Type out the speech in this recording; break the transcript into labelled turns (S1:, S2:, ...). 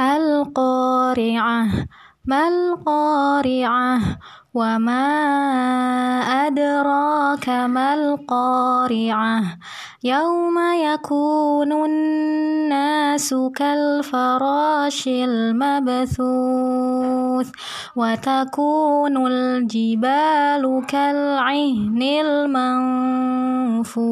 S1: القارعة ما القارعة؟ وما أدراك ما القارعة؟ يوم يكون الناس كالفراش المبثوث وتكون الجبال كالعهن المنفوش.